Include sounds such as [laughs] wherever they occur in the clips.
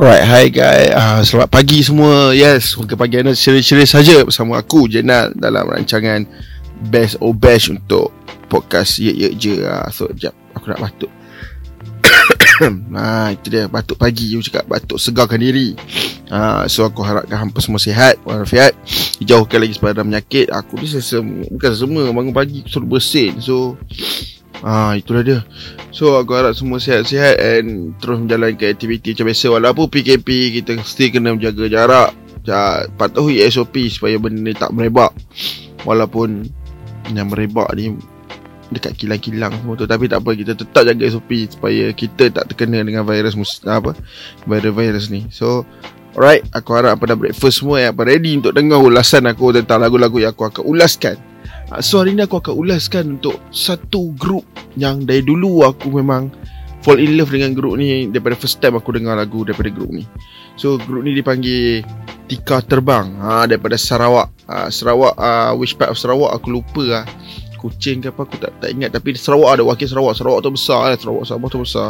Alright, hi guys. Uh, selamat pagi semua. Yes, mungkin pagi anda ceria-ceria saja bersama aku Jenal dalam rancangan Best or Bash untuk podcast Ye Ye Je. Uh, so, jap. Aku nak batuk. nah, [coughs] itu dia batuk pagi aku cakap batuk segarkan diri. Uh, so aku harapkan hampa semua sihat walafiat. Dijauhkan lagi sepada penyakit. Aku ni sesama, bukan semua bangun pagi aku suruh bersin. So Ah itulah dia. So aku harap semua sihat-sihat and terus menjalankan aktiviti macam biasa walaupun PKP kita mesti kena menjaga jarak. Ja, patuhi SOP supaya benda ni tak merebak. Walaupun yang merebak ni dekat kilang-kilang semua tu tapi tak apa kita tetap jaga SOP supaya kita tak terkena dengan virus mus apa virus-virus ni. So alright aku harap pada breakfast semua yang apa ready untuk dengar ulasan aku tentang lagu-lagu yang aku akan ulaskan so hari ni aku akan ulaskan untuk satu grup yang dari dulu aku memang fall in love dengan grup ni daripada first time aku dengar lagu daripada grup ni. So grup ni dipanggil Tika Terbang ha, daripada Sarawak. Ha, Sarawak, uh, which part of Sarawak aku lupa lah. Kucing ke apa aku tak tak ingat tapi Sarawak ada wakil Sarawak. Sarawak tu besar lah. Sarawak Sabah tu besar.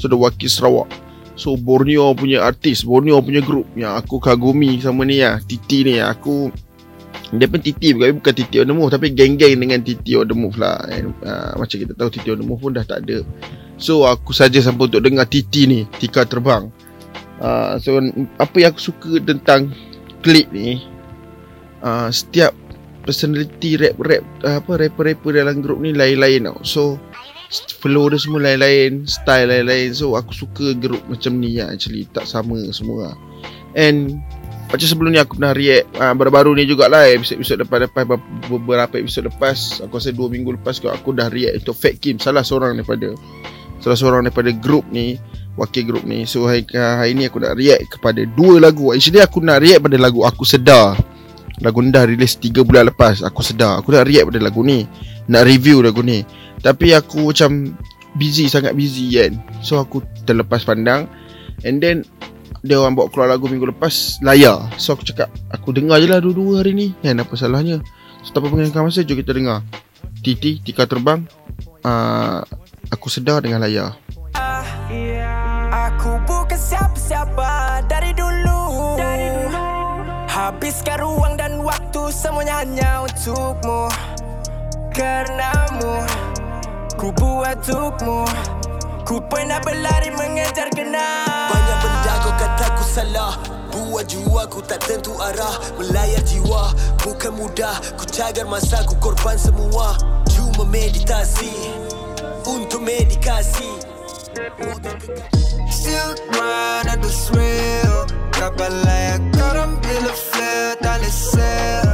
So ada wakil Sarawak. So Borneo punya artis, Borneo punya grup yang aku kagumi sama ni lah. Titi ni aku dia pun Titi bukan, bukan Titi on the move Tapi geng-geng dengan Titi on the move lah. And, uh, Macam kita tahu Titi on the move pun dah tak ada. So aku saja sampai untuk dengar Titi ni Tika terbang. Uh, So apa yang aku suka tentang Klik ni uh, Setiap personality rap-rap uh, Apa rapper-rapper dalam grup ni lain-lain tau. So Flow dia semua lain-lain Style lain-lain. So aku suka grup macam ni lah Actually. Tak sama semua lah. And macam sebelum ni aku pernah react uh, Baru-baru ni jugalah Episod-episod lepas-lepas Beberapa episod lepas Aku rasa 2 minggu lepas kot, Aku dah react untuk Fat Kim Salah seorang daripada Salah seorang daripada grup ni Wakil grup ni. So hari, hari ni aku nak react kepada Dua lagu. Actually aku nak react pada lagu Aku Sedar. Lagu ni dah rilis 3 bulan lepas Aku Sedar. Aku nak react pada lagu ni Nak review lagu ni. Tapi aku macam Busy sangat busy kan. So aku terlepas pandang. And then dia orang bawa keluar lagu minggu lepas layar. So aku cakap aku dengar je lah dua-dua hari ni. Kan apa salahnya? So tanpa pengingatan masa jom kita dengar. Titi Tika Terbang. Uh, aku sedar dengan layar. Aku bukan siapa-siapa dari dulu. Habiskan ruang dan waktu semuanya hanya untukmu. Karenamu ku buat untukmu ku pernah berlari mengejar kenal banyak benda kau kata ku salah. Buat jua ku tak tentu arah. Melayar jiwa bukan mudah. Ku cagar masa ku korban semua. Cuma meditasi. Untuk medikasi. Still run at the thrill Kapal layak karam bila flair Tak lesel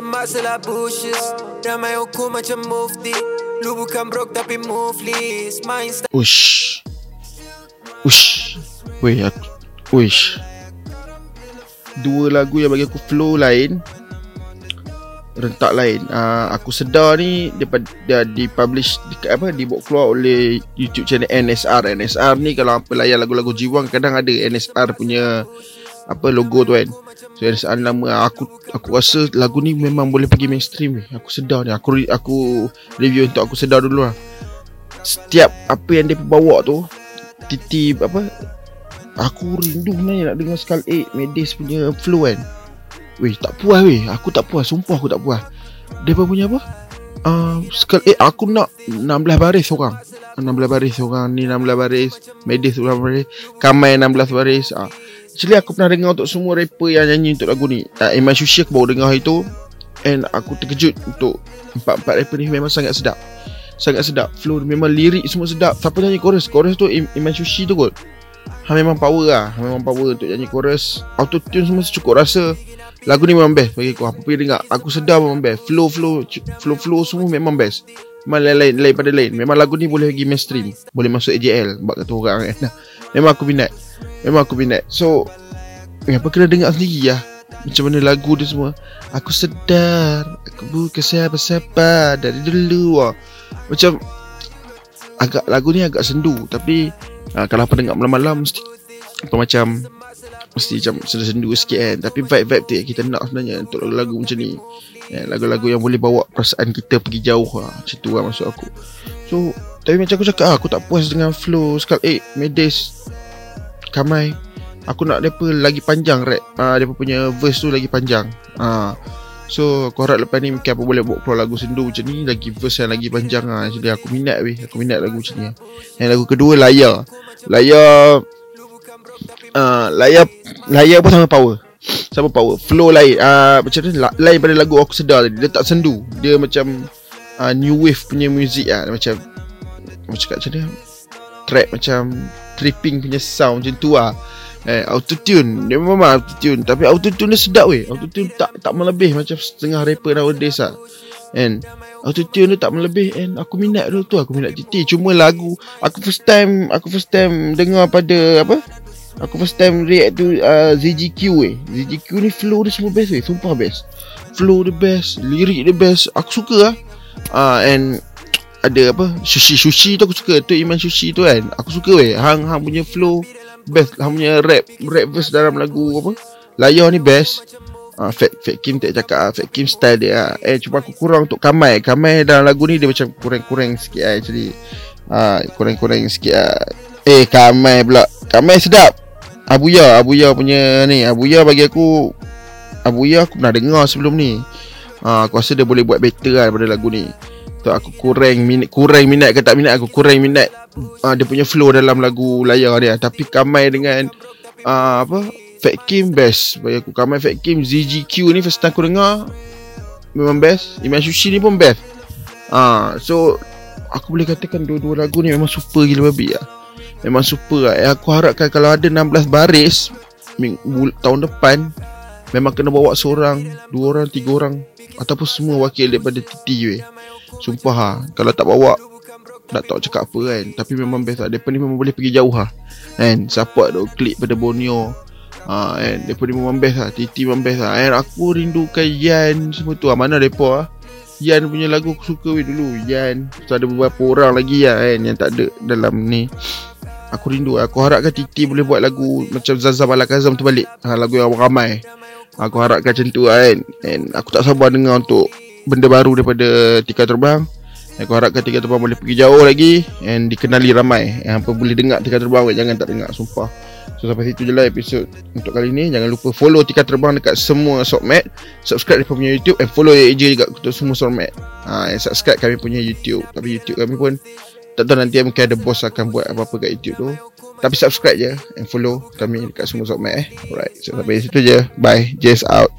semak selah bushes. Ramai hukum macam mufti. Lu bukan broke tapi move list Main style Ush. Ush. Weh aku Ush. Dua lagu yang bagi aku flow lain rentak lain. Uh, aku sedar ni dia dipublish dekat apa dibuat keluar oleh YouTube channel NSR. NSR ni kalau apa layan lagu-lagu jiwang kadang ada NSR punya apa logo tu kan. So NSR nama aku aku rasa lagu ni memang boleh pergi mainstream ni. Aku sedar ni. Aku aku review untuk aku sedar dulu lah. Setiap apa yang dia bawa tu Titi apa Aku rindu ni nak dengar Skull 8 Medis punya flow kan Weh tak puas weh Aku tak puas Sumpah aku tak puas Dia punya apa uh, Eh aku nak 16 baris orang 16 baris orang Ni 16 baris Medis 16 baris Kamai 16 baris uh. Actually aku pernah dengar Untuk semua rapper yang nyanyi Untuk lagu ni. Uh, Iman Sushi aku baru dengar itu. And aku terkejut Untuk Empat-empat rapper ni Memang sangat sedap. Sangat sedap. Flow memang lirik semua sedap. Siapa nyanyi chorus? Chorus tu Iman Sushi tu kot. Ha memang power lah. Ha, Memang power untuk nyanyi chorus. Auto tune semua cukup rasa. Lagu ni memang best bagi aku. Apa pun dengar Aku sedar memang best. Flow flow Flow flow semua memang best. Memang lain-lain Lain pada lain. Memang lagu ni boleh pergi mainstream. Boleh masuk AJL Sebab kata orang kan. [laughs] Memang aku minat Memang aku minat. So eh, Apa kena dengar sendiri lah Macam mana lagu dia semua. Aku sedar Aku bukan siapa-siapa Dari dulu lah. Macam Agak lagu ni agak sendu Tapi uh, Kalau apa dengar malam-malam Mesti Apa macam Mesti macam sendu-sendu sikit kan. Tapi vibe-vibe tu yang kita nak sebenarnya Untuk lagu-lagu macam ni. Eh, Lagu-lagu yang boleh bawa perasaan kita pergi jauh lah. Macam tu lah maksud aku. So Tapi macam aku cakap Aku tak puas dengan flow. Sekal eh Medes Kamai Aku nak mereka lagi panjang rap uh, Mereka punya verse tu lagi panjang. Uh, So aku harap lepas ni Mungkin aku boleh buat lagu sendu macam ni Lagi verse yang lagi panjang lah Jadi aku minat weh. Aku minat lagu macam ni. Yang lagu kedua Layar. Layar uh, layar layar pun sama power. Sama power. Flow lain. Uh, macam ni lain pada lagu aku sedar tadi dia tak sendu. Dia macam uh, new wave punya music ah. Uh, macam macam kat macam ni track macam tripping punya sound macam tu ah. Eh auto tune dia memang auto tune tapi auto tune dia sedap weh. Auto tune tak tak melebih macam setengah rapper nowadays ah. And auto tune dia tak melebih and aku minat tu tu aku minat TT cuma lagu aku first time aku first time dengar pada apa? Aku first time react tu uh, ZGQ eh ZGQ ni flow dia semua best eh Sumpah best. Flow dia best Lirik dia best. Aku suka lah uh, And Ada apa Sushi-sushi tu aku suka. Tu Iman Sushi tu kan Aku suka weh. Hang, hang punya flow Best Hang punya rap Rap verse dalam lagu apa Layar ni best. Uh, Fat, Fat Kim tak cakap uh, Fat Kim style dia uh. Eh cuma aku kurang untuk Kamai. Kamai dalam lagu ni Dia macam kurang-kurang sikit lah Actually. Uh, Kurang-kurang sikit lah Eh Kamai pula. Kamai sedap. Abuya Abuya punya ni Abuya bagi aku Abuya aku pernah dengar sebelum ni. Ha, Aku rasa dia boleh buat better lah daripada lagu ni So aku kurang minat Kurang minat ke tak minat Aku kurang minat uh, Dia punya flow dalam lagu layar dia. Tapi Kamai dengan uh, Apa Fat Kim best. Bagi aku Kamai Fat Kim ZGQ ni first time aku dengar Memang best. Iman Sushi ni pun best. Uh, So Aku boleh katakan dua-dua lagu ni memang super gila babi lah Memang super lah eh, Aku harapkan kalau ada 16 baris Tahun depan Memang kena bawa seorang Dua orang, tiga orang Ataupun semua wakil daripada TT weh Sumpah ha Kalau tak bawa Tak tahu cakap apa kan. Tapi memang best lah Mereka ni memang boleh pergi jauh ha Kan. Support tu Klik pada Borneo Ha kan. Mereka ni memang best lah TT memang best lah And aku rindukan Yan Semua tu ha Mana mereka ha Yan punya lagu aku suka weh dulu. Yan So ada beberapa orang lagi lah kan Yang tak ada dalam ni. Aku rindu Aku harapkan Titi boleh buat lagu Macam Zazam ala Kazam tu balik ha, Lagu yang ramai Aku harapkan macam tu kan. And aku tak sabar dengar untuk Benda baru daripada Tika Terbang. Aku harapkan Tika Terbang boleh pergi jauh lagi And dikenali ramai. Yang apa boleh dengar Tika Terbang Jangan tak dengar Sumpah. So sampai situ je lah episod Untuk kali ni. Jangan lupa follow Tika Terbang Dekat semua Sokmat. Subscribe dekat punya YouTube And follow AJ juga Untuk semua Sokmat. Ha, And subscribe kami punya YouTube. Tapi YouTube kami pun tak tahu nanti mungkin ada bos akan buat apa-apa kat YouTube tu Tapi subscribe je And follow kami dekat semua Zokmat eh. Alright So sampai situ je. Bye. Jess out